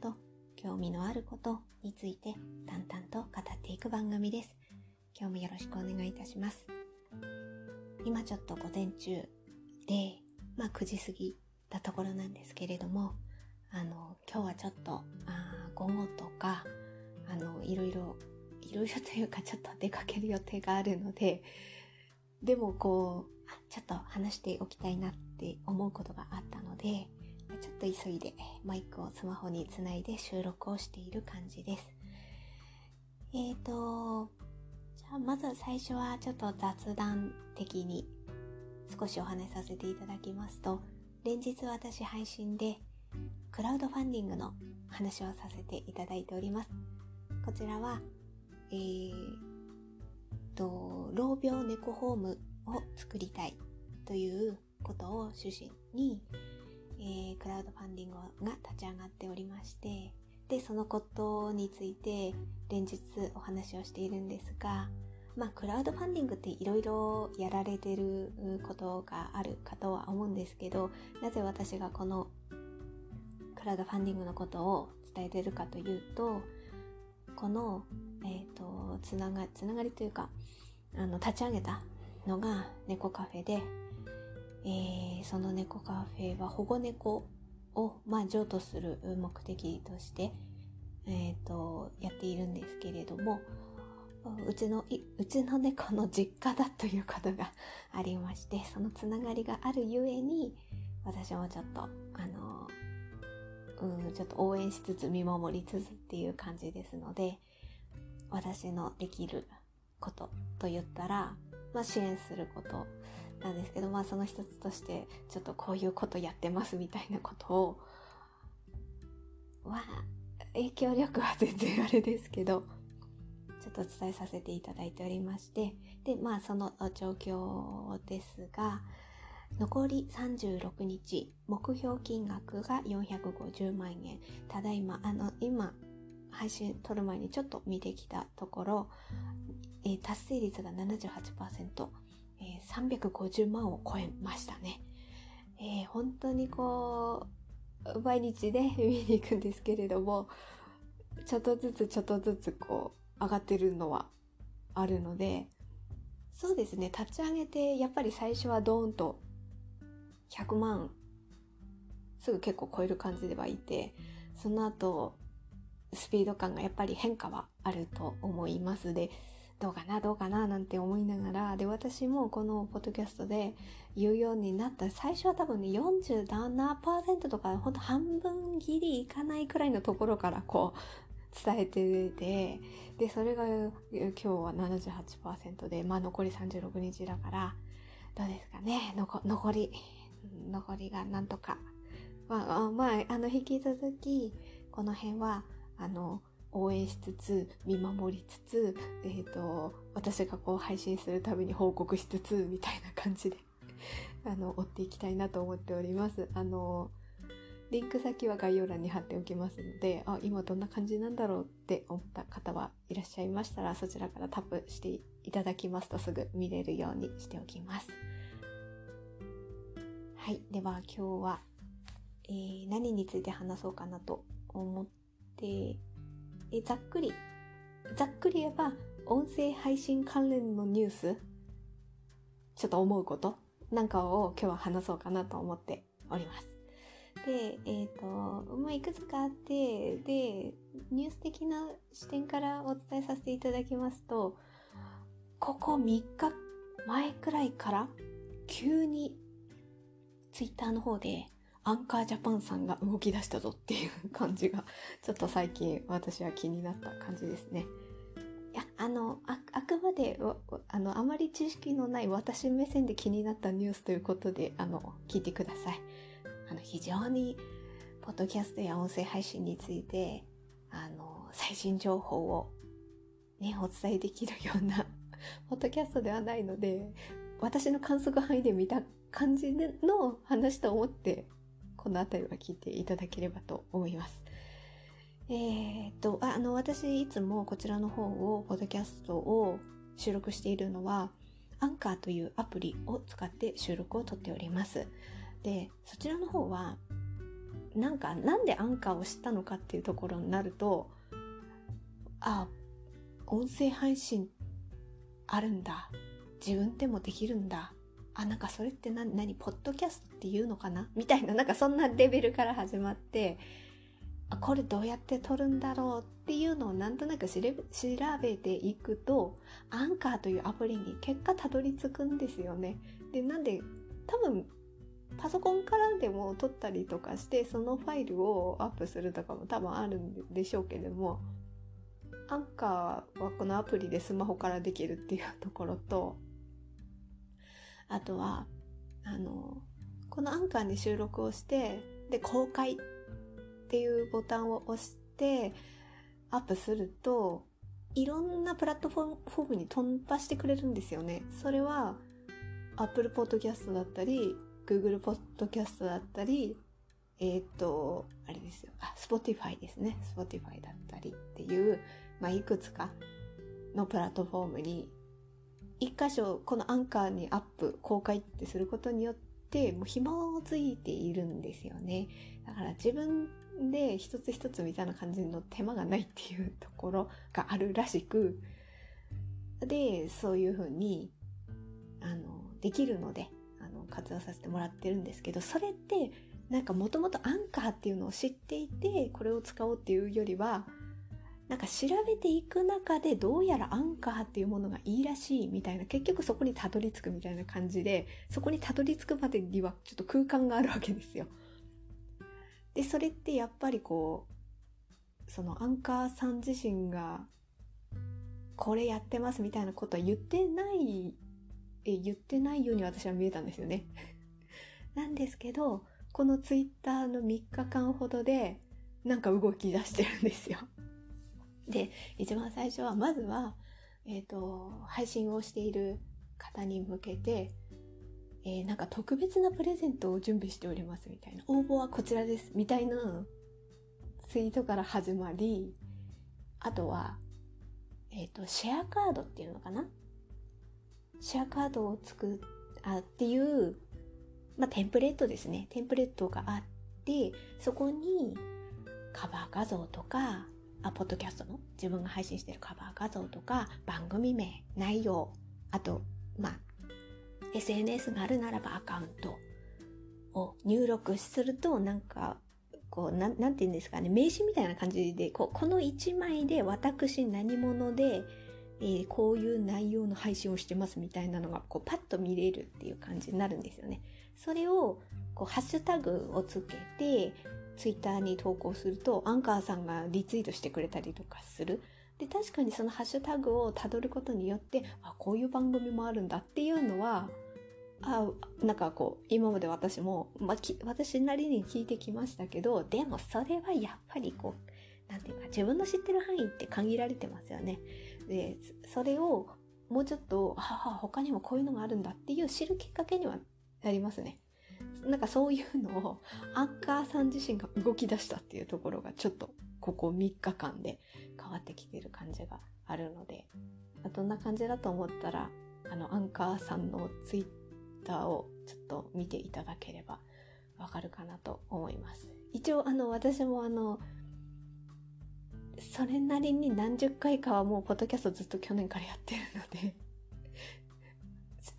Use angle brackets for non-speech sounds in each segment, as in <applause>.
こと興味のあることについて淡々と語っていく番組です。今日もよろしくお願いいたします。今ちょっと午前中でまあ9時過ぎたところなんですけれどもあの今日はちょっとあ午後とかあのいろいろいろいろというかちょっと出かける予定があるのででもこうちょっと話しておきたいなって思うことがあったのでちょっと急いでマイクをスマホにつないで収録をしている感じです。えーと、じゃあまず最初はちょっと雑談的に少しお話しさせていただきますと、連日私配信でクラウドファンディングの話をさせていただいております。こちらは、えーと、老病猫ホームを作りたいということを趣旨に、えー、クラウドファンディングが立ち上がっておりましてでそのことについて連日お話をしているんですがまあクラウドファンディングっていろいろやられてることがあるかとは思うんですけどなぜ私がこのクラウドファンディングのことを伝えてるかというとこの、えーと、つながつながりというかあの立ち上げたのが猫カフェでえー、その猫カフェは保護猫を、まあ、譲渡する目的として、えーと、やっているんですけれどもうちのうちの猫の実家だということが <laughs> ありましてそのつながりがあるゆえに私もちょっとあのうんちょっと応援しつつ見守りつつっていう感じですので私のできることと言ったら、まあ、支援することなんですけど、まあその一つとして、ちょっとこういうことやってますみたいなことを、は、影響力は全然あれですけど、ちょっと伝えさせていただいておりまして、で、まあその状況ですが、残り36日、目標金額が450万円。ただいま、あの、今、配信撮る前にちょっと見てきたところ、えー、達成率が78%。えー、350万を超えましたね。えー、本当にこう、毎日で、ね、見に行くんですけれども、ちょっとずつちょっとずつこう、上がってるのはあるので、そうですね、立ち上げて、やっぱり最初はドーンと100万、すぐ結構超える感じではいて、その後、スピード感がやっぱり変化はあると思いますで、どうかなどうかななんて思いながらで私もこのポッドキャストで言うようになった。最初は多分ね47%とかほんと半分切りいかないくらいのところからこう伝えててでそれが今日は78%でまあ残り36日だからどうですかね残り残りがなんとか。まあ、まあ、あの引き続きこの辺はあの応援しつつ、見守りつつ、えっ、ー、と、私がこう配信するたびに報告しつつ、みたいな感じで <laughs> あの、追っていきたいなと思っております。あの、リンク先は概要欄に貼っておきますので、あ、今どんな感じなんだろうって思った方はいらっしゃいましたら、そちらからタップしていただきますとすぐ見れるようにしておきます。はい。では今日は、えー、何について話そうかなと思ってえざっくり、ざっくり言えば、音声配信関連のニュース、ちょっと思うこと？なんかを今日は話そうかなと思っております。で、えっ、ー、と、まあ、いくつかあって、で、ニュース的な視点からお伝えさせていただきますと、ここ3日前くらいから急にツイッターの方でアンカージャパンさんが動き出したぞっていう感じが、ちょっと最近私は気になった感じですね。いや、あの、あ、あくまで、あの、あまり知識のない私目線で気になったニュースということで、あの、聞いてください。あの、非常に、ポッドキャストや音声配信について、あの、最新情報を、ね、お伝えできるような、<laughs> ポッドキャストではないので、私の観測範囲で見た感じの話と思ってこの辺りは聞いていただければと思います。えー、っと、あの、私いつもこちらの方を、ポッドキャストを収録しているのは、アンカーというアプリを使って収録をとっております。で、そちらの方は、なんかなんでアンカーを知ったのかっていうところになるとあ音声配信あるんだ自分でもできるんだあなんかそれって何何ポッドキャストっていうのかな？みたいななんかそんなレベルから始まってあこれどうやって撮るんだろうっていうのをなんとなく調べていくとアンカーというアプリに結果たどり着くんですよね。でなんで多分パソコンからでも撮ったりとかしてそのファイルをアップするとかも多分あるんでしょうけれどもアンカーはこのアプリでスマホからできるっていうところとあとはあのこのアンカーに収録をしてで公開っていうボタンを押してアップするといろんなプラットフォームに突破してくれるんですよね。それは Apple Podcast だったり Google Podcast だったりえっ、ー、と、あれですよ。あ、Spotify ですね。Spotify だったりっていう、まあ、いくつかのプラットフォームに、一箇所、このアンカーにアップ、公開ってすることによって、もう紐づいているんですよね。だから自分で一つ一つみたいな感じの手間がないっていうところがあるらしく、で、そういうふうに、あの、できるので、あの、活用させてもらってるんですけど、それって、なんかもともとアンカーっていうのを知っていて、これを使おうっていうよりは、なんか調べていく中でどうやらアンカーっていうものがいいらしいみたいな、結局そこにたどり着くみたいな感じで、そこにたどり着くまでにはちょっと空間があるわけですよ。で、それってやっぱりこう、そのアンカーさん自身が、これやってますみたいなことは言ってない、え、言ってないように私は見えたんですよね。<laughs> なんですけど、このツイッターの3日間ほどで、なんか動き出してるんですよ。で、一番最初は、まずは、えっ、ー、と、配信をしている方に向けて、えー、なんか特別なプレゼントを準備しておりますみたいな、応募はこちらですみたいなツイートから始まり、あとは、えっ、ー、と、シェアカードっていうのかなシェアカードを作っ、あ、っていう、まあ、テンプレートですね。テンプレートがあって、そこにカバー画像とか、あ、ポッドキャストの？自分が配信しているカバー画像とか、番組名、内容、あと、まあ、SNS があるならばアカウントを入力すると、なんか、こう、なん、なんて言うんですかね、名刺みたいな感じで、こう、この1枚で私何者で、えー、こういう内容の配信をしてますみたいなのが、こう、パッと見れるっていう感じになるんですよね。それを、こう、ハッシュタグをつけて、ツイッターに投稿すると、アンカーさんがリツイートしてくれたりとかする。で、確かにそのハッシュタグをたどることによって、あ、こういう番組もあるんだっていうのは、あなんかこう、今まで私も、まあ、私なりに聞いてきましたけど、でもそれはやっぱりこう、なんていうか、自分の知ってる範囲って限られてますよね。で、それをもうちょっと、ああ、他にもこういうのがあるんだっていう知るきっかけにはなりますね。なんかそういうのをアンカーさん自身が動き出したっていうところがちょっとここ3日間で変わってきてる感じがあるので、どんな感じだと思ったら、あの、アンカーさんのツイッターをちょっと見ていただければわかるかなと思います。一応あの私もあのそれなりに何十回かはもうポッドキャストずっと去年からやってるので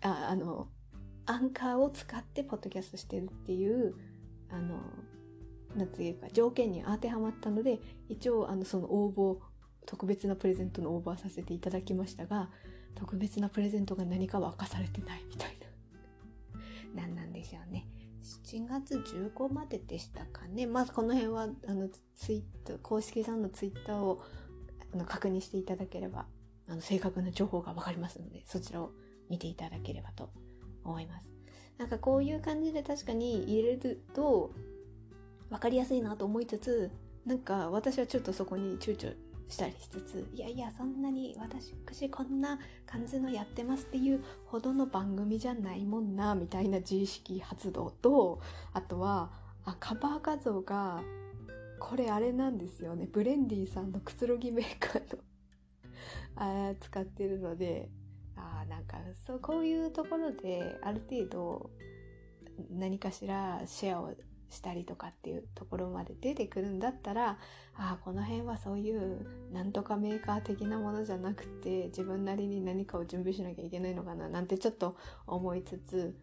<laughs> ああのアンカーを使ってポッドキャストしてるっていうあのなんていうか条件に当てはまったので一応あのその応募特別なプレゼントの応募はさせていただきましたが特別なプレゼントが何かは明かされてないみたいな <laughs> なんなんでしょうね。7月15まででしたかね。まずこの辺は、あの、ツイッター、公式さんのツイッターをあの確認していただければ、あの、正確な情報がわかりますので、そちらを見ていただければと思います。なんかこういう感じで確かに入れると、わかりやすいなと思いつつ、なんか私はちょっとそこに躊躇したりしつつ、いやいや、そんなに私こんな感じのやってますっていうほどの番組じゃないもんな、みたいな自意識発動と、あとは、あ、カバー画像が、これあれなんですよね。ブレンディさんのくつろぎメーカーのあ使ってるので、あなんか、そう、こういうところで、ある程度、何かしらシェアをしたりとかっていうところまで出てくるんだったら、ああ、この辺はそういうなんとかメーカー的なものじゃなくて、自分なりに何かを準備しなきゃいけないのかななんてちょっと思いつつ、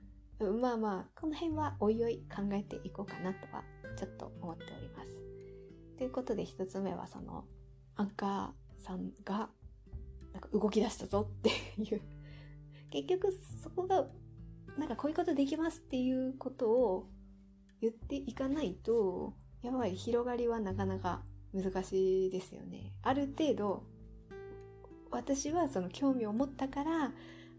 まあまあ、この辺はおいおい考えていこうかなとはちょっと思っております。ということで一つ目はその、アンカーさんがなんか動き出したぞっていう <laughs> 結局そこがなんかこういうことできますっていうことを言っていかないと、やっぱり広がりはなかなか難しいですよね。ある程度、私はその興味を持ったから、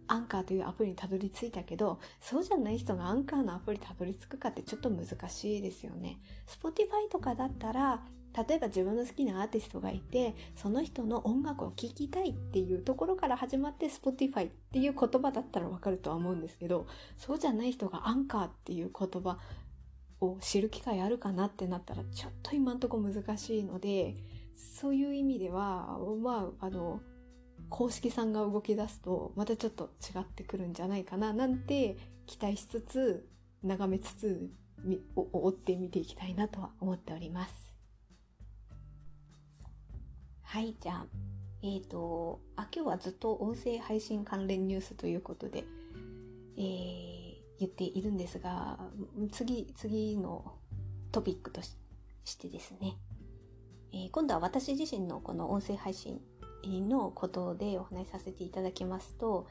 アンカーというアプリにたどり着いたけど、そうじゃない人がアンカーのアプリにたどり着くかってちょっと難しいですよね。Spotify とかだったら、例えば自分の好きなアーティストがいて、その人の音楽を聴きたいっていうところから始まって Spotify っていう言葉だったらわかるとは思うんですけど、そうじゃない人がアンカーっていう言葉を知る機会あるかなってなったらちょっと今んとこ難しいので、そういう意味では、まあ、あの、公式さんが動き出すとまたちょっと違ってくるんじゃないかななんて期待しつつ、眺めつつ、追ってみていきたいなとは思っております。はい、じゃあ、えっ、ー、と、あ、今日はずっと音声配信関連ニュースということで、えー、言っているんですが、次、次のトピックとしてですね、えー、今度は私自身のこの音声配信のことでお話しさせていただきますと、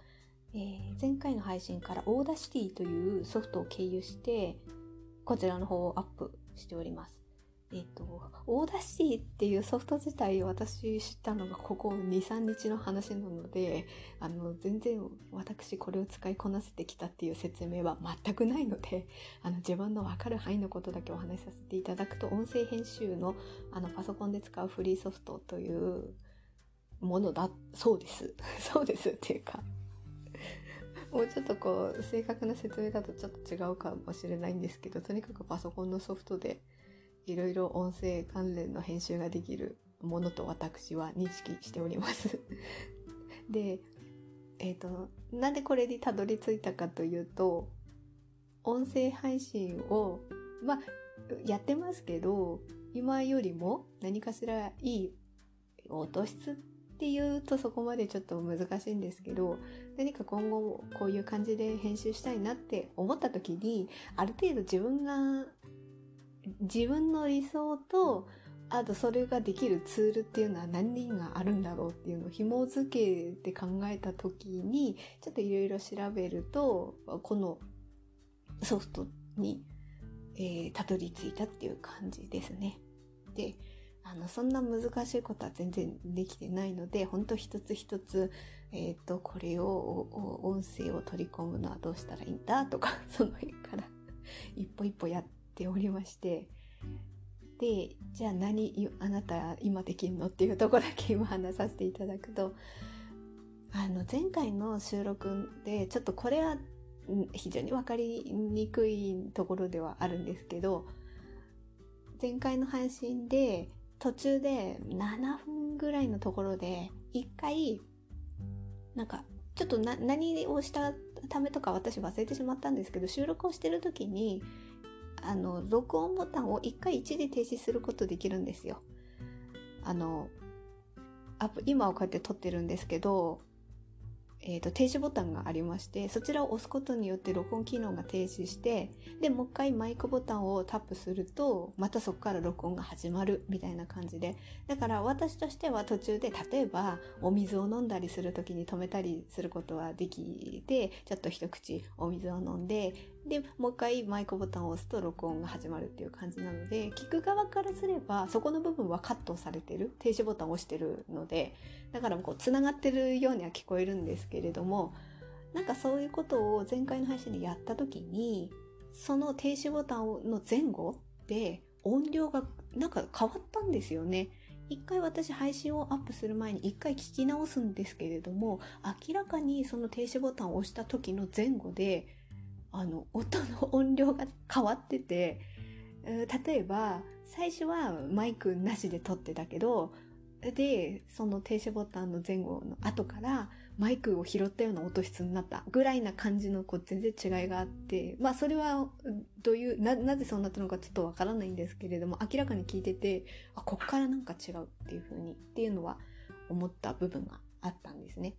えー、前回の配信から Audacity というソフトを経由して、こちらの方をアップしております。えっ、と、 Audacity っていうソフト自体私知ったのがここ2、3日の話なので、あの、全然私これを使いこなせてきたっていう説明は全くないので、<laughs> あの、自分のわかる範囲のことだけお話しさせていただくと、音声編集のあの、パソコンで使うフリーソフトというものだ、そうです。<laughs> そうですっていうか、<laughs> もうちょっとこう、正確な説明だとちょっと違うかもしれないんですけど、とにかくパソコンのソフトで、いろいろ音声関連の編集ができるものと私は認識しております。<laughs> で、えっ、ー、と、なんでこれにたどり着いたかというと、音声配信を、まあ、やってますけど、今よりも何かしらいい音質っていうとそこまでちょっと難しいんですけど、何か今後こういう感じで編集したいなって思った時に、ある程度自分が自分の理想とあとそれができるツールっていうのは何があるんだろうっていうのを紐付けて考えた時にちょっといろいろ調べるとこのソフトに、えー、たどり着いたっていう感じですね。で、あの、そんな難しいことは全然できてないので、ほんと一つ一つ、えっ、ー、と、これを、音声を取り込むのはどうしたらいいんだとか、<laughs> その辺から一歩一歩やってておりまして、で、じゃあ何、あなた今できるのっていうとこだけ <laughs> 今話させていただくと、あの、前回の収録で、ちょっとこれは非常にわかりにくいところではあるんですけど、前回の配信で途中で7分ぐらいのところで一回なんかちょっと何をしたためとか私忘れてしまったんですけど収録をしてる時にあの、録音ボタンを1回1で停止することできるんですよ。あの、今はこうやって撮ってるんですけど、えっ、ー、と、停止ボタンがありまして、そちらを押すことによって録音機能が停止して、で、もう一回マイクボタンをタップすると、またそこから録音が始まるみたいな感じで。だから私としては途中で、例えばお水を飲んだりする時に止めたりすることはできて、ちょっと一口お水を飲んで、で、もう一回マイクボタンを押すと録音が始まるっていう感じなので、聞く側からすれば、そこの部分はカットされてる、停止ボタンを押してるので、だからこう、繋がってるようには聞こえるんですけれども、なんかそういうことを前回の配信でやった時に、その停止ボタンの前後で音量がなんか変わったんですよね。一回私配信をアップする前に一回聞き直すんですけれども、明らかにその停止ボタンを押した時の前後で、あの、音の音量が変わってて、例えば、最初はマイクなしで撮ってたけど、で、その停止ボタンの前後の後からマイクを拾ったような音質になったぐらいな感じのこう全然違いがあって、まあそれはどういう、な、なぜそうなったのかちょっとわからないんですけれども、明らかに聞いてて、あ、こっからなんか違うっていう風に、っていうのは思った部分があったんですね。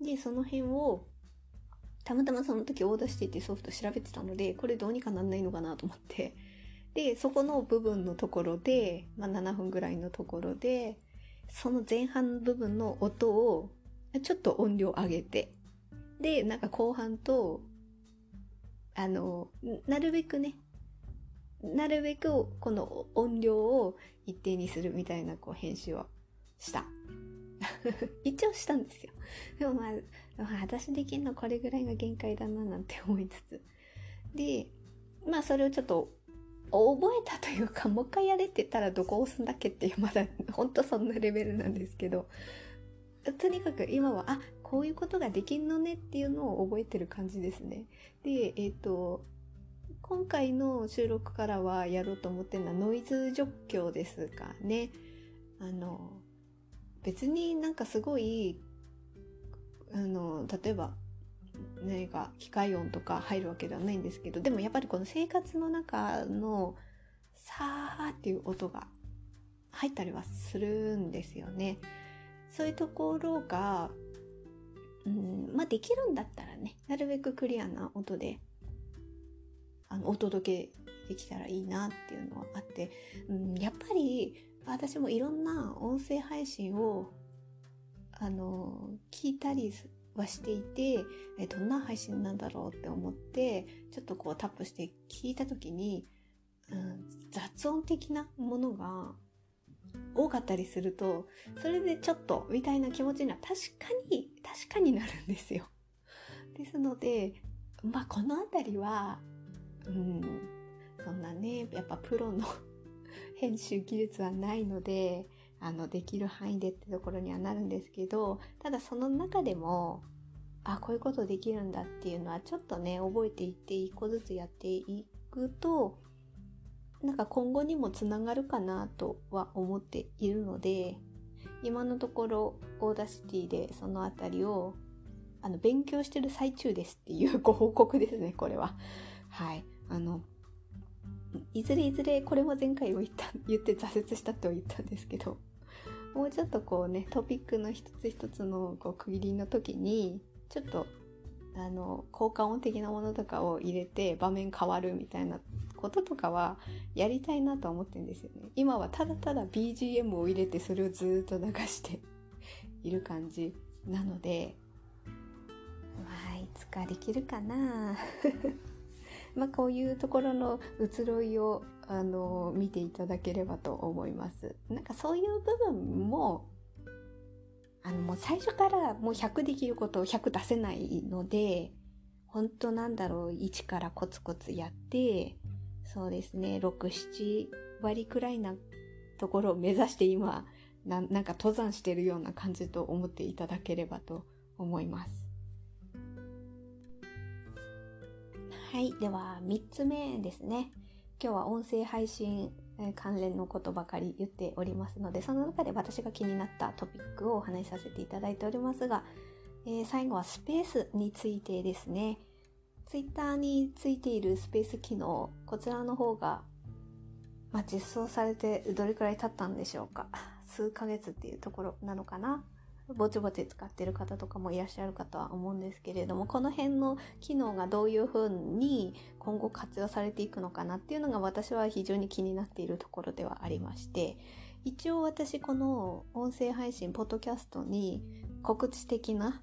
で、その辺を、たまたまその時オーダーしていてソフト調べてたので、これどうにかなんないのかなと思って、で、そこの部分のところで、まあ7分ぐらいのところで、その前半部分の音をちょっと音量上げて、で、なんか後半と、あの、なるべくね、なるべくこの音量を一定にするみたいなこう編集をした。<laughs> 一応したんですよ。でもまあ、まあ、私できるのこれぐらいが限界だななんて思いつつ。で、まあそれをちょっと覚えたというか、もう一回やれって言ったらどこ押すんだっけっていう、まだ、ほんとそんなレベルなんですけど、とにかく今は、あ、こういうことができんのねっていうのを覚えてる感じですね。で、えっ、ー、と、今回の収録からはやろうと思ってるのはノイズ除去ですかね。あの、別になんかすごい、あの、例えば何か機械音とか入るわけではないんですけど、でもやっぱりこの生活の中のさーっていう音が入ったりはするんですよね。そういうところが、うん、まあできるんだったらね、なるべくクリアな音で、あの、お届けできたらいいなっていうのはあって、うん、やっぱり私もいろんな音声配信を、あの、聞いたりはしていて、えどんな配信なんだろうって思って、ちょっとこうタップして聞いた時に、うん、雑音的なものが多かったりすると、それでちょっとみたいな気持ちには確かに、確かになるんですよ。ですので、まあこのあたりは、うん、そんなね、やっぱプロの編集技術はないので、あの、できる範囲でってところにはなるんですけど、ただその中でも、あ、こういうことできるんだっていうのはちょっとね、覚えていって一個ずつやっていくと、なんか今後にもつながるかなとは思っているので、今のところ Audacity でそのあたりをあの勉強してる最中ですっていうご報告ですね、これは。はい。あの、いずれいずれこれも前回を言った <laughs> 言って挫折したと言ったんですけどもうちょっとこうねトピックの一つ一つのこう区切りの時にちょっとあの効果音的なものとかを入れて場面変わるみたいなこととかはやりたいなと思ってるんですよね。今はただただ BGM を入れてそれをずっと流している感じなのでまあいつかできるかな。まあこういうところの移ろいをあの見ていただければと思います。なんかそういう部分もあのもう最初からもう100できることを100出せないので本当なんだろう1からコツコツやってそうですね67割くらいなところを目指して今ななんか登山してるような感じと思っていただければと思います。はい。では、3つ目ですね。今日は音声配信関連のことばかり言っておりますので、その中で私が気になったトピックをお話しさせていただいておりますが、えー、最後はスペースについてですね。ツイッターについているスペース機能、こちらの方が、まあ、実装されてどれくらい経ったんでしょうか。数ヶ月っていうところなのかな。ぼちぼち使ってる方とかもいらっしゃるかとは思うんですけれども、この辺の機能がどういう風に今後活用されていくのかなっていうのが私は非常に気になっているところではありまして、一応私この音声配信、ポッドキャストに告知的な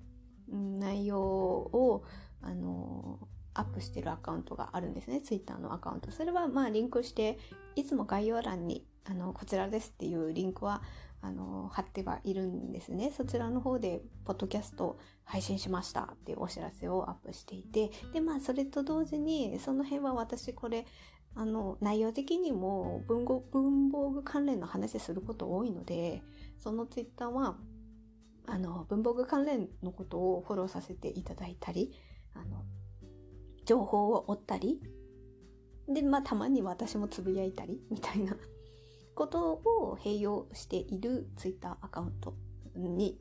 内容を、あの、アップしてるアカウントがあるんですね。ツイッターのアカウント。それはまあリンクして、いつも概要欄に、あの、こちらですっていうリンクはあの、貼ってはいるんですね。そちらの方で、ポッドキャスト配信しましたっていうお知らせをアップしていて、で、まあ、それと同時に、その辺は私これ、あの、内容的にも文語、文房具関連の話すること多いので、そのツイッターは、あの、文房具関連のことをフォローさせていただいたり、あの、情報を追ったり、で、まあ、たまに私もつぶやいたり、みたいなことを併用している Twitter アカウントに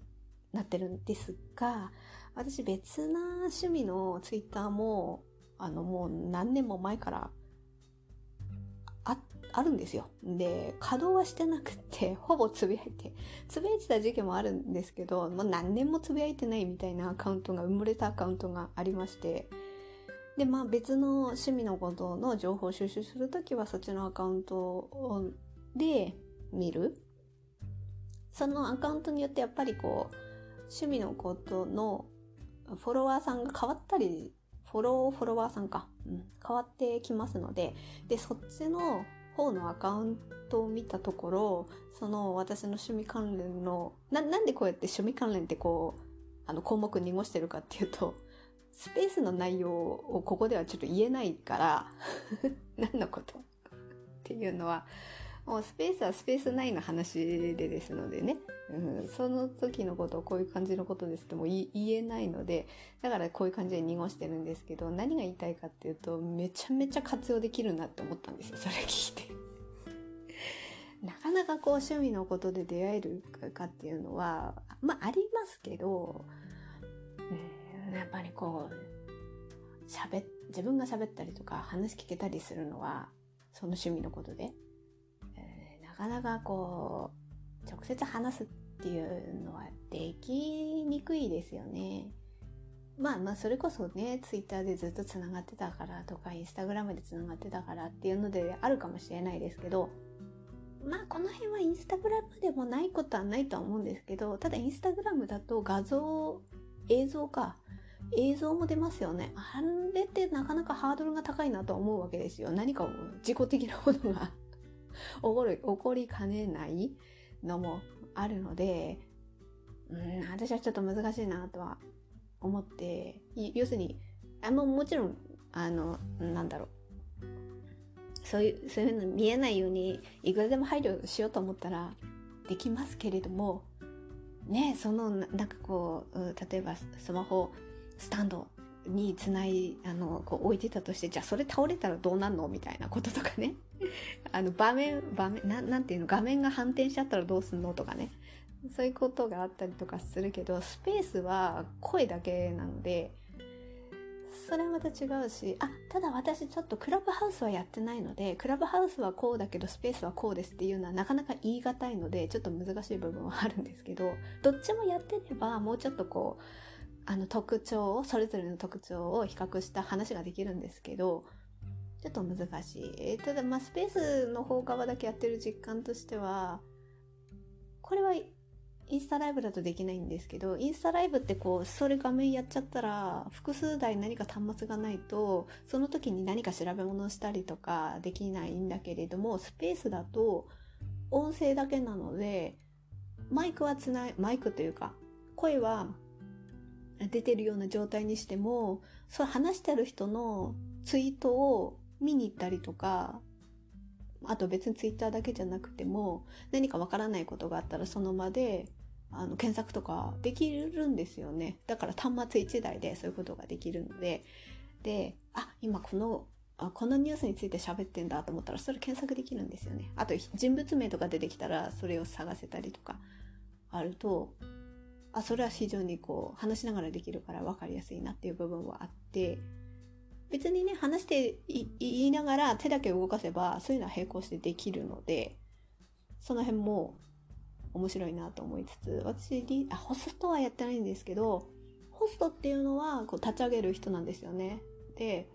なってるんですが、私別な趣味の Twitter も、あのもう何年も前からあ、あるんですよ。で、稼働はしてなくて、<laughs> ほぼつぶやいて、つぶやいてた時期もあるんですけど、もう何年もつぶやいてないみたいなアカウントが、埋もれたアカウントがありまして、で、まあ別の趣味のことの情報収集するときはそっちのアカウントで見る。そのアカウントによってやっぱりこう、趣味のことのフォロワーさんが変わったり、フォロー、フォロワーさんか、うん、変わってきますので、で、そっちの方のアカウントを見たところ、その私の趣味関連の、な、なんでこうやって趣味関連ってこう、あの項目濁してるかっていうと、スペースの内容をここではちょっと言えないから <laughs> 何のこと？っていうのは、もうスペースはスペース内の話でですのでね、うん、その時のことをこういう感じのことですとも言えないので、だからこういう感じで濁してるんですけど、何が言いたいかっていうと、めちゃめちゃ活用できるなって思ったんですよ、それ聞いて。<laughs> なかなかこう趣味のことで出会えるかっていうのは、まあありますけど、うん、やっぱりこう、喋、自分が喋ったりとか話聞けたりするのは、その趣味のことで、かなかこう、直接話すっていうのはできにくいですよね。まあまあそれこそね、ツイッターでずっと繋がってたからとか、インスタグラムで繋がってたからっていうのであるかもしれないですけど、まあこの辺はインスタグラムでもないことはないとは思うんですけど、ただインスタグラムだと画像、映像か、映像も出ますよね。あれってなかなかハードルが高いなと思うわけですよ。何か自己的なものが <laughs> 起こる、起こりかねないのもあるので、うん、私はちょっと難しいなとは思って、要するに、あももちろん、あの、なんだろう。そういう、そういうの見えないように、いくらでも配慮しようと思ったら、できますけれども、ね、その、なんかこう、例えばスマホ、スタンドにつない、あの、こう置いてたとして、じゃあそれ倒れたらどうなんの？みたいなこととかね。<laughs> あの、場面、場面、ななんていうの、画面が反転しちゃったらどうすんのとかね。そういうことがあったりとかするけど、スペースは声だけなので、それはまた違うし、あ、ただ私ちょっとクラブハウスはやってないので、クラブハウスはこうだけどスペースはこうですっていうのはなかなか言い難いので、ちょっと難しい部分はあるんですけど、どっちもやってればもうちょっとこう、あの特徴を、それぞれの特徴を比較した話ができるんですけど、ちょっと難しい。ただ、まあ、スペースの方側だけやってる実感としては、これはインスタライブだとできないんですけど、インスタライブってこう、それ画面やっちゃったら、複数台何か端末がないと、その時に何か調べ物をしたりとかできないんだけれども、スペースだと、音声だけなので、マイクはつない、マイクというか、声は出てるような状態にしても、そう話してる人のツイートを見に行ったりとか、あと別にツイッターだけじゃなくても、何かわからないことがあったらその場で、あの、検索とかできるんですよね。だから端末1台でそういうことができるので、で、あ、今この、あこのニュースについて喋ってんだと思ったらそれ検索できるんですよね。あと人物名とか出てきたらそれを探せたりとかあると、あ、それは非常にこう、話しながらできるから分かりやすいなっていう部分はあって、別にね、話して言いながら手だけ動かせば、そういうのは並行してできるので、その辺も面白いなと思いつつ、私、あ、ホストはやってないんですけど、ホストっていうのはこう立ち上げる人なんですよね。で、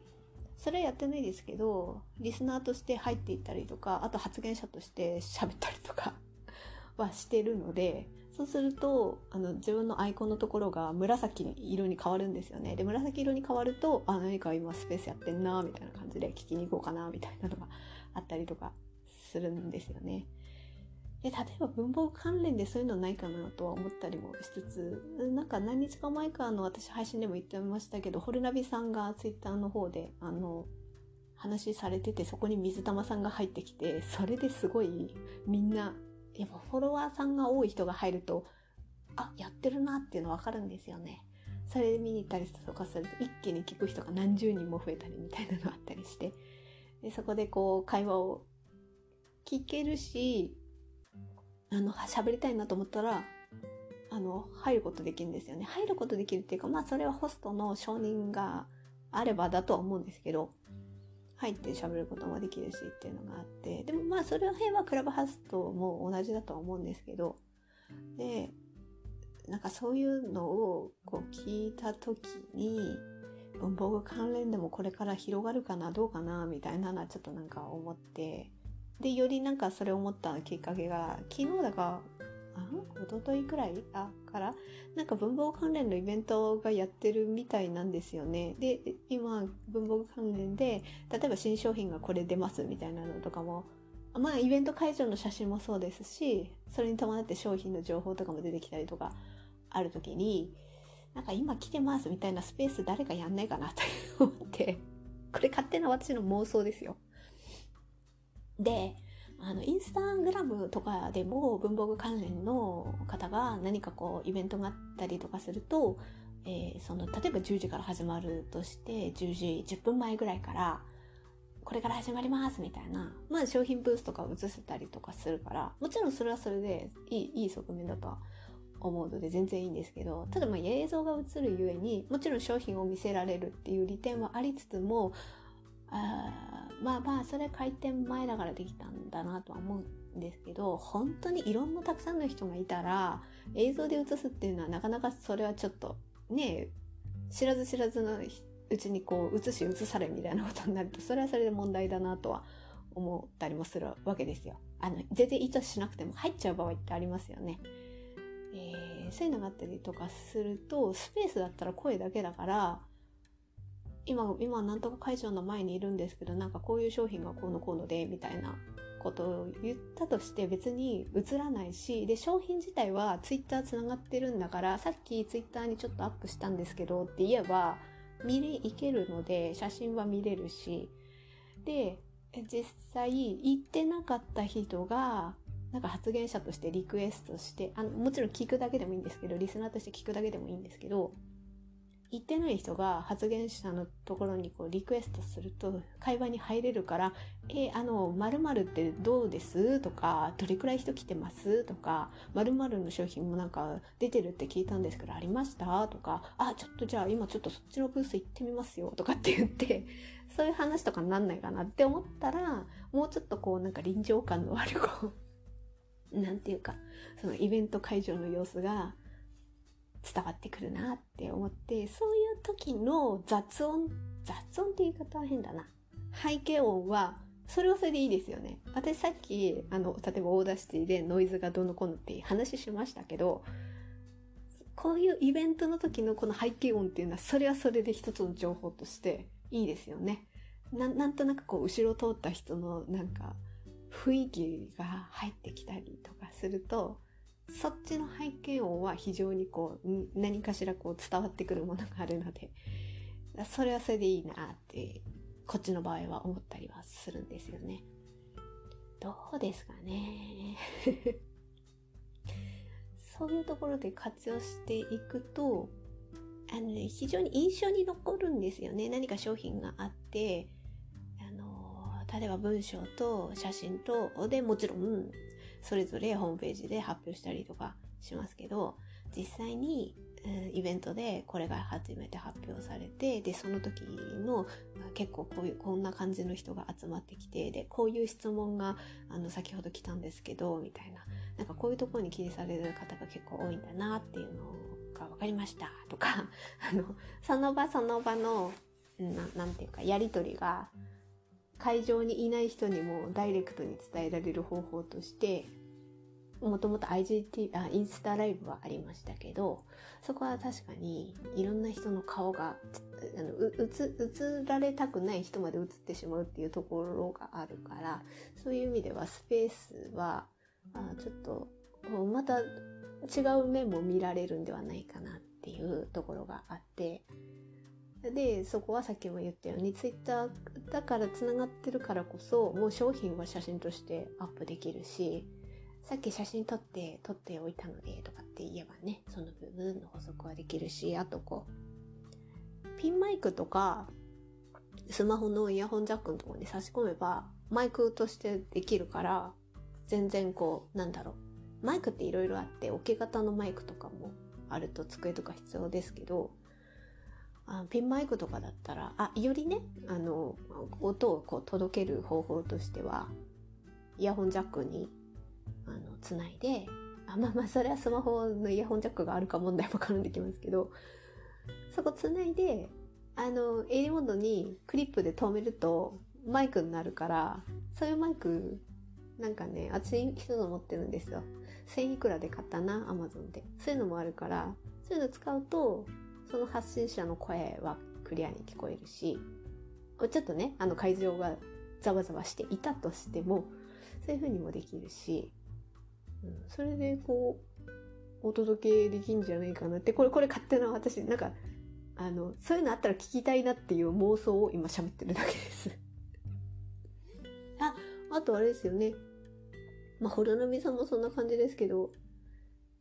それはやってないですけど、リスナーとして入っていったりとか、あと発言者として喋ったりとか <laughs> はしてるので、そうすると、あの、自分のアイコンのところが紫色に変わるんですよね。で、紫色に変わると、あ、何か今スペースやってんな、みたいな感じで聞きに行こうかな、みたいなのがあったりとかするんですよね。で、例えば文房具関連でそういうのないかなとは思ったりもしつつ、なんか何日か前かの私配信でも言ってましたけど、ホルナビさんがツイッターの方で、あの、話されてて、そこに水玉さんが入ってきて、それですごいみんなやっぱフォロワーさんが多い人が入ると、あ、やってるなっていうのわかるんですよね。それで見に行ったりとかすると一気に聞く人が何十人も増えたりみたいなのあったりして、でそこでこう会話を聞けるし、あの、喋りたいなと思ったら、あの、入ることできるんですよね。入ることできるっていうか、まあそれはホストの承認があればだとは思うんですけど、入って喋ることもできるしっていうのがあって、でもまあそれ辺はクラブハウスとも同じだとは思うんですけど、で、なんかそういうのをこう聞いた時に、文房具関連でもこれから広がるかなどうかなみたいなのはちょっとなんか思ってでよりなんかそれを思ったきっかけが昨日だからあ一昨日くらい？あから？なんか文房関連のイベントがやってるみたいなんですよね。で今文房関連で例えば新商品がこれ出ますみたいなのとかも。まあイベント会場の写真もそうですしそれに伴って商品の情報とかも出てきたりとかある時になんか今来てますみたいなスペース誰かやんないかなと思って、これ勝手な私の妄想ですよ。で、あの、インスタグラムとかでも文房具関連の方が何かこうイベントがあったりとかすると、えー、その、例えば10時から始まるとして、10時10分前ぐらいから、これから始まりますみたいな、まあ商品ブースとかを映せたりとかするから、もちろんそれはそれでいい、いい側面だとは思うので全然いいんですけどただまあ映像が映るゆえにもちろん商品を見せられるっていう利点はありつつもあまあまあそれ開店前だからできたんだなとは思うんですけど本当にいろんなたくさんの人がいたら映像で映すっていうのはなかなかそれはちょっとね知らず知らずのうちにこう映し映されみたいなことになるとそれはそれで問題だなとは思ったりもするわけですよ。あの全然意図しなくても入っちゃう場合ってありますよね。えー、そういうのがあったりとかすると、スペースだったら声だけだから、今、今なんとか会場の前にいるんですけど、なんかこういう商品がこうのこうので、みたいなことを言ったとして別に映らないし、で、商品自体はツイッター繋がってるんだから、さっきツイッターにちょっとアップしたんですけどって言えば、見れ、いけるので、写真は見れるし、で、実際行ってなかった人がなんか発言者としてリクエストしてあのもちろん聞くだけでもいいんですけどリスナーとして聞くだけでもいいんですけど言ってない人が発言者のところにこうリクエストすると会話に入れるから「えあの〇〇ってどうです?」とか「どれくらい人来てます?」とか「〇〇の商品もなんか出てるって聞いたんですけどありました?」とか「あちょっとじゃあ今ちょっとそっちのブース行ってみますよ」とかって言って <laughs> そういう話とかになんないかなって思ったらもうちょっとこうなんか臨場感のあるこうなんていうか、そのイベント会場の様子が伝わってくるなって思って、そういう時の雑音、雑音って言い方は変だな。背景音は、それはそれでいいですよね。私さっき、あの、例えば Audacity でノイズがどのこうのって話しましたけど、こういうイベントの時のこの背景音っていうのは、それはそれで一つの情報としていいですよね。ななんとなくこう、後ろ通った人のなんか、雰囲気が入ってきたりとかするとそっちの背景音は非常にこう何かしらこう伝わってくるものがあるのでそれはそれでいいなってこっちの場合は思ったりはするんですよね。どうですかね <laughs> そういうところで活用していくとあの、ね、非常に印象に残るんですよね。何か商品があってあの例えば文章と写真とでもちろんそれぞれホームページで発表したりとかしますけど実際に、イベントでこれが初めて発表されてでその時の結構こういうこんな感じの人が集まってきてでこういう質問があの先ほど来たんですけどみたいななんかこういうところに気にされる方が結構多いんだなっていうのが分かりましたとかあのその場その場のななんていうかやり取りが会場にいない人にもダイレクトに伝えられる方法としてもともと IGT あインスタライブはありましたけどそこは確かにいろんな人の顔があの映られたくない人まで映ってしまうっていうところがあるからそういう意味ではスペースはあちょっとまた違う面も見られるんではないかなっていうところがあってでそこはさっきも言ったように Twitter だからつながってるからこそもう商品は写真としてアップできるしさっき写真撮って撮っておいたのでとかって言えばねその部分の補足はできるしあとこうピンマイクとかスマホのイヤホンジャックのところに差し込めば、マイクとしてできるから、全然こう、なんだろう。マイクって色々あって、置き型のマイクとかもあると机とか必要ですけど、あピンマイクとかだったら、あ、よりね、あの、音をこう届ける方法としては、イヤホンジャックに、あの、つないで、あ、まあまあ、それはスマホのイヤホンジャックがあるか問題も絡んできますけど、そこつないで、あの、襟元にクリップで留めるとマイクになるから、そういうマイク、なんかね、熱い人の持ってるんですよ。1000いくらで買ったな、アマゾンで。そういうのもあるから、そういうの使うと、その発信者の声はクリアに聞こえるし、ちょっとね、あの会場がざわざわしていたとしても、そういう風にもできるし、うん、それでこう、お届けできんじゃないかなって、これ、これ勝手な私、なんか、あの、そういうのあったら聞きたいなっていう妄想を今喋ってるだけですあ、あとあれですよね。まあ、ホルナビさんもそんな感じですけど、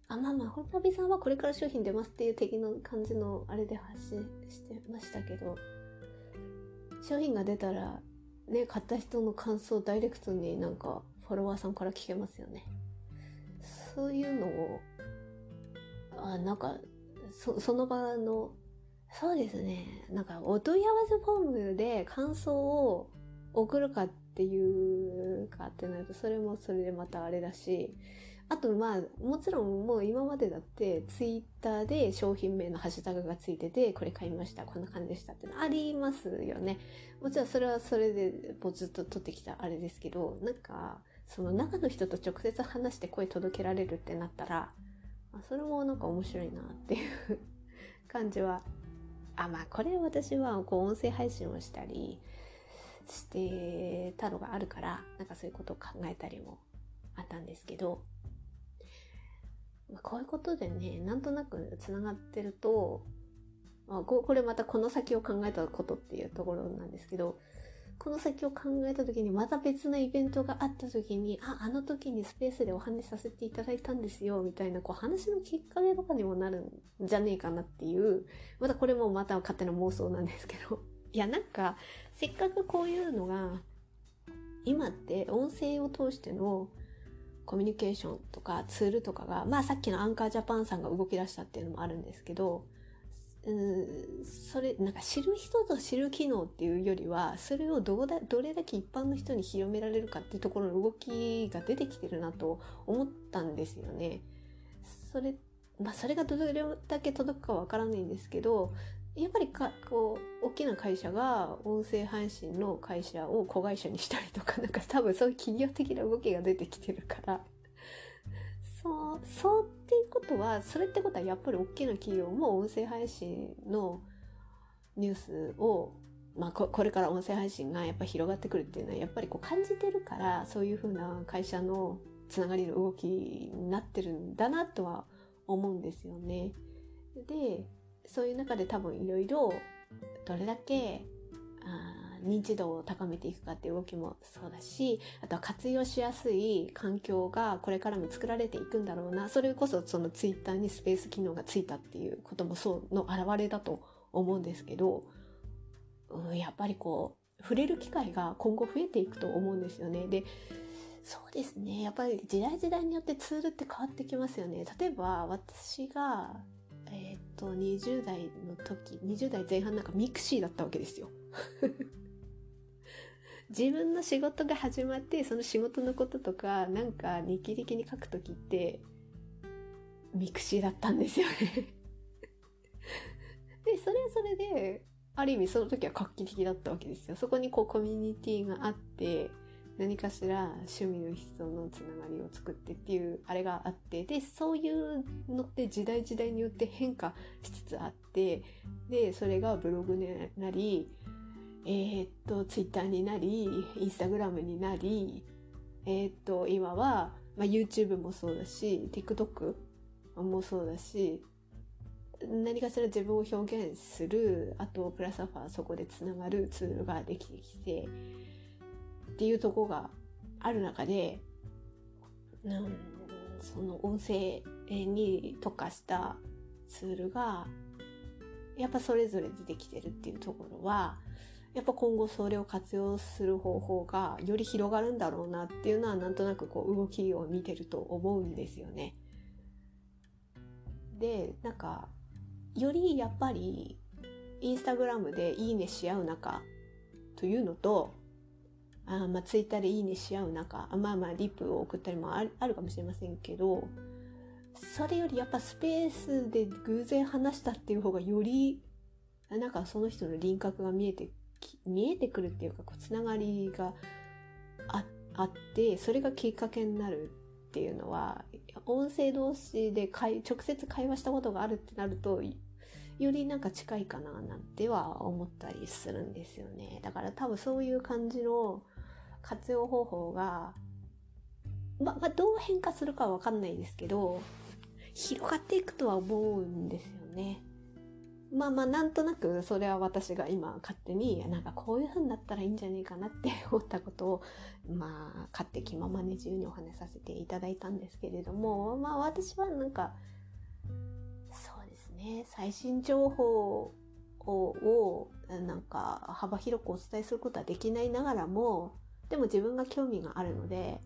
あ、まあまあ、ホルナビさんはこれから商品出ますっていう的な感じのあれで発信してましたけど、商品が出たら、ね、買った人の感想をダイレクトになんかフォロワーさんから聞けますよね。そういうのを、あ、なんか、そ、その場のそうですね。なんか、お問い合わせフォームで感想を送るかっていうかってなると、それもそれでまたあれだし、あとまあ、もちろんもう今までだってツイッターで商品名のハッシュタグがついてて、これ買いました、こんな感じでしたってのありますよね。もちろんそれはそれでもうずっと撮ってきたあれですけど、なんか、その中の人と直接話して声届けられるってなったら、それもなんか面白いなっていう感じはあ、まあ、これ私はこう音声配信をしたりしてたのがあるから、なんかそういうことを考えたりもあったんですけど、こういうことでね、なんとなく繋がってると、まあ、これまたこの先を考えたことっていうところなんですけど、この先を考えた時にまた別なイベントがあった時に、あ、あの時にスペースでお話しさせていただいたんですよ、みたいな、こう話のきっかけとかにもなるんじゃねえかなっていう、またこれもまた勝手な妄想なんですけど、<laughs> いや、なんか、せっかくこういうのが、今って音声を通してのコミュニケーションとかツールとかが、まあさっきのアンカージャパンさんが動き出したっていうのもあるんですけど、うんそれなんか知る人ぞ知る機能っていうよりはそれをどだどれだけ一般の人に広められるかっていうところの動きが出てきてるなと思ったんですよね。それまあそれがどれだけ届くかわからないんですけどやっぱりかこう大きな会社が音声配信の会社を子会社にしたりとかなんか多分そういう企業的な動きが出てきてるから <laughs> そう、そうっていうことは、それってことはやっぱり大きな企業も音声配信のニュースを、まあこ、これから音声配信がやっぱ広がってくるっていうのはやっぱりこう感じてるから、そういうふうな会社のつながりの動きになってるんだなとは思うんですよね。で、そういう中で多分いろいろどれだけあ認知度を高めていくかっていう動きもそうだし、あとは活用しやすい環境がこれからも作られていくんだろうな。それこそそのツイッターにスペース機能がついたっていうこともそうの表れだと思うんですけど、うん、やっぱりこう、触れる機会が今後増えていくと思うんですよね。で、そうですね。やっぱり時代時代によってツールって変わってきますよね。例えば私が、えっ、と、20代の時、20代前半なんかミクシーだったわけですよ。<laughs> 自分の仕事が始まってその仕事のこととかなんか日記的に書くときってミクシーだったんですよね <laughs> でそれはそれである意味その時は画期的だったわけですよそこにこうコミュニティがあって何かしら趣味の人のつながりを作ってっていうあれがあってでそういうのって時代時代によって変化しつつあってでそれがブログになりえー、っと、ツイッターになり、インスタグラムになり、えー、っと、今は、まあ、YouTube もそうだし、TikTok もそうだし、何かしら自分を表現する、あと、プラスアファそこでつながるツールができてきて、っていうとこがある中で、うん、その音声に特化したツールが、やっぱそれぞれ出てきてるっていうところは、やっぱ今後それを活用する方法がより広がるんだろうなっていうのはなんとなくこう動きを見てると思うんですよね。で、なんか、よりやっぱりインスタグラムでいいねし合う中というのと、あまあ、ツイッターでいいねし合う中、まあまあ、リップを送ったりもあるかもしれませんけど、それよりやっぱスペースで偶然話したっていう方がより、なんかその人の輪郭が見えて、見えてくるっていうか、こう、つながりがああって、それがきっかけになるっていうのは、音声同士で直接会話したことがあるってなると、よりなんか近いかななんては思ったりするんですよね。だから多分そういう感じの活用方法が、ま、まあ、どう変化するかわかんないですけど、広がっていくとは思うんですよね。まあまあなんとなくそれは私が今勝手になんかこういう風になったらいいんじゃないかなって思ったことをまあ勝手気ままに自由にお話しさせていただいたんですけれどもまあ私はなんかそうですね最新情報をなんか幅広くお伝えすることはできないながらもでも自分が興味があるので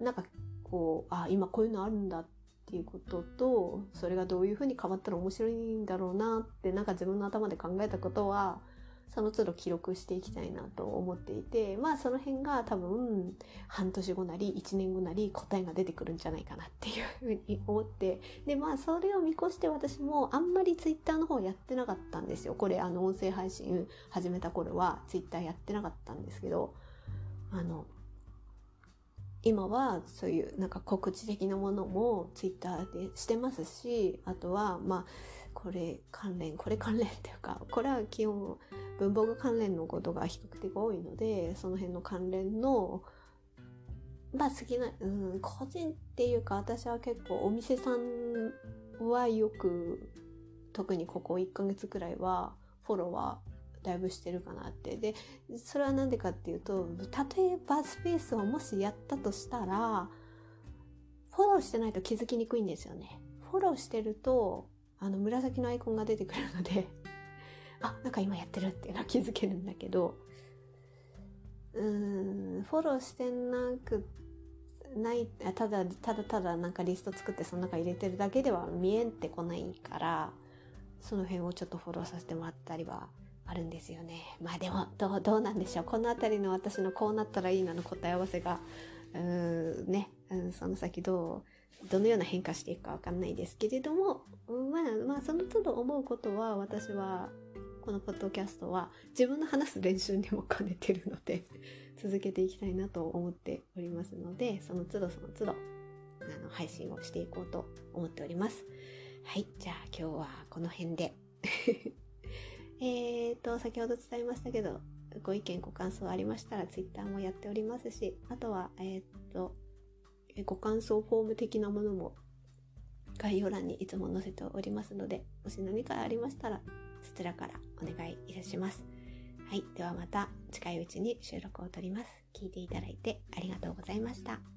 なんかこうあ今こういうのあるんだっていうこととそれがどういうふうに変わったら面白いんだろうなってなんか自分の頭で考えたことはその都度記録していきたいなと思っていてまあその辺が多分半年後なり1年後なり答えが出てくるんじゃないかなっていうふうに思ってでまあそれを見越して私もあんまりツイッターの方やってなかったんですよ。これあの音声配信始めた頃はツイッターやってなかったんですけどあの今はそういうなんか告知的なものもツイッターでしてますしあとはまあこれ関連これ関連っていうかこれは基本文房具関連のことが比較的多いのでその辺の関連のまあ好きな、うん、個人っていうか私は結構お店さんはよく特にここ1ヶ月くらいはフォロワーだいぶしてるかなって。で、それはなんでかっていうと、例えばスペースをもしやったとしたら、フォローしてないと気づきにくいんですよね。フォローしてると、あの紫のアイコンが出てくるので <laughs> あ、なんか今やってるっていうのは気づけるんだけど、うーん、フォローしてなくない、ただ、ただただなんかリスト作ってその中入れてるだけでは見えんってこないから、その辺をちょっとフォローさせてもらったりはあるんですよね。まあでもどうどうなんでしょうこの辺りの私のこうなったらいいなの答え合わせがうーね、うん、その先どうどのような変化していくかわかんないですけれども、まあまあその都度思うことは私はこのポッドキャストは自分の話す練習にも兼ねてるので <laughs> 続けていきたいなと思っておりますのでその都度その都度あの配信をしていこうと思っております。はい、じゃあ今日はこの辺でえーと、先ほど伝えましたけど、ご意見、ご感想ありましたら、ツイッターもやっておりますし、あとは、えっ、ー、と、ご感想フォーム的なものも概要欄にいつも載せておりますので、もし何かありましたら、そちらからお願いいたします。はい。ではまた近いうちに収録を撮ります。聞いていただいてありがとうございました。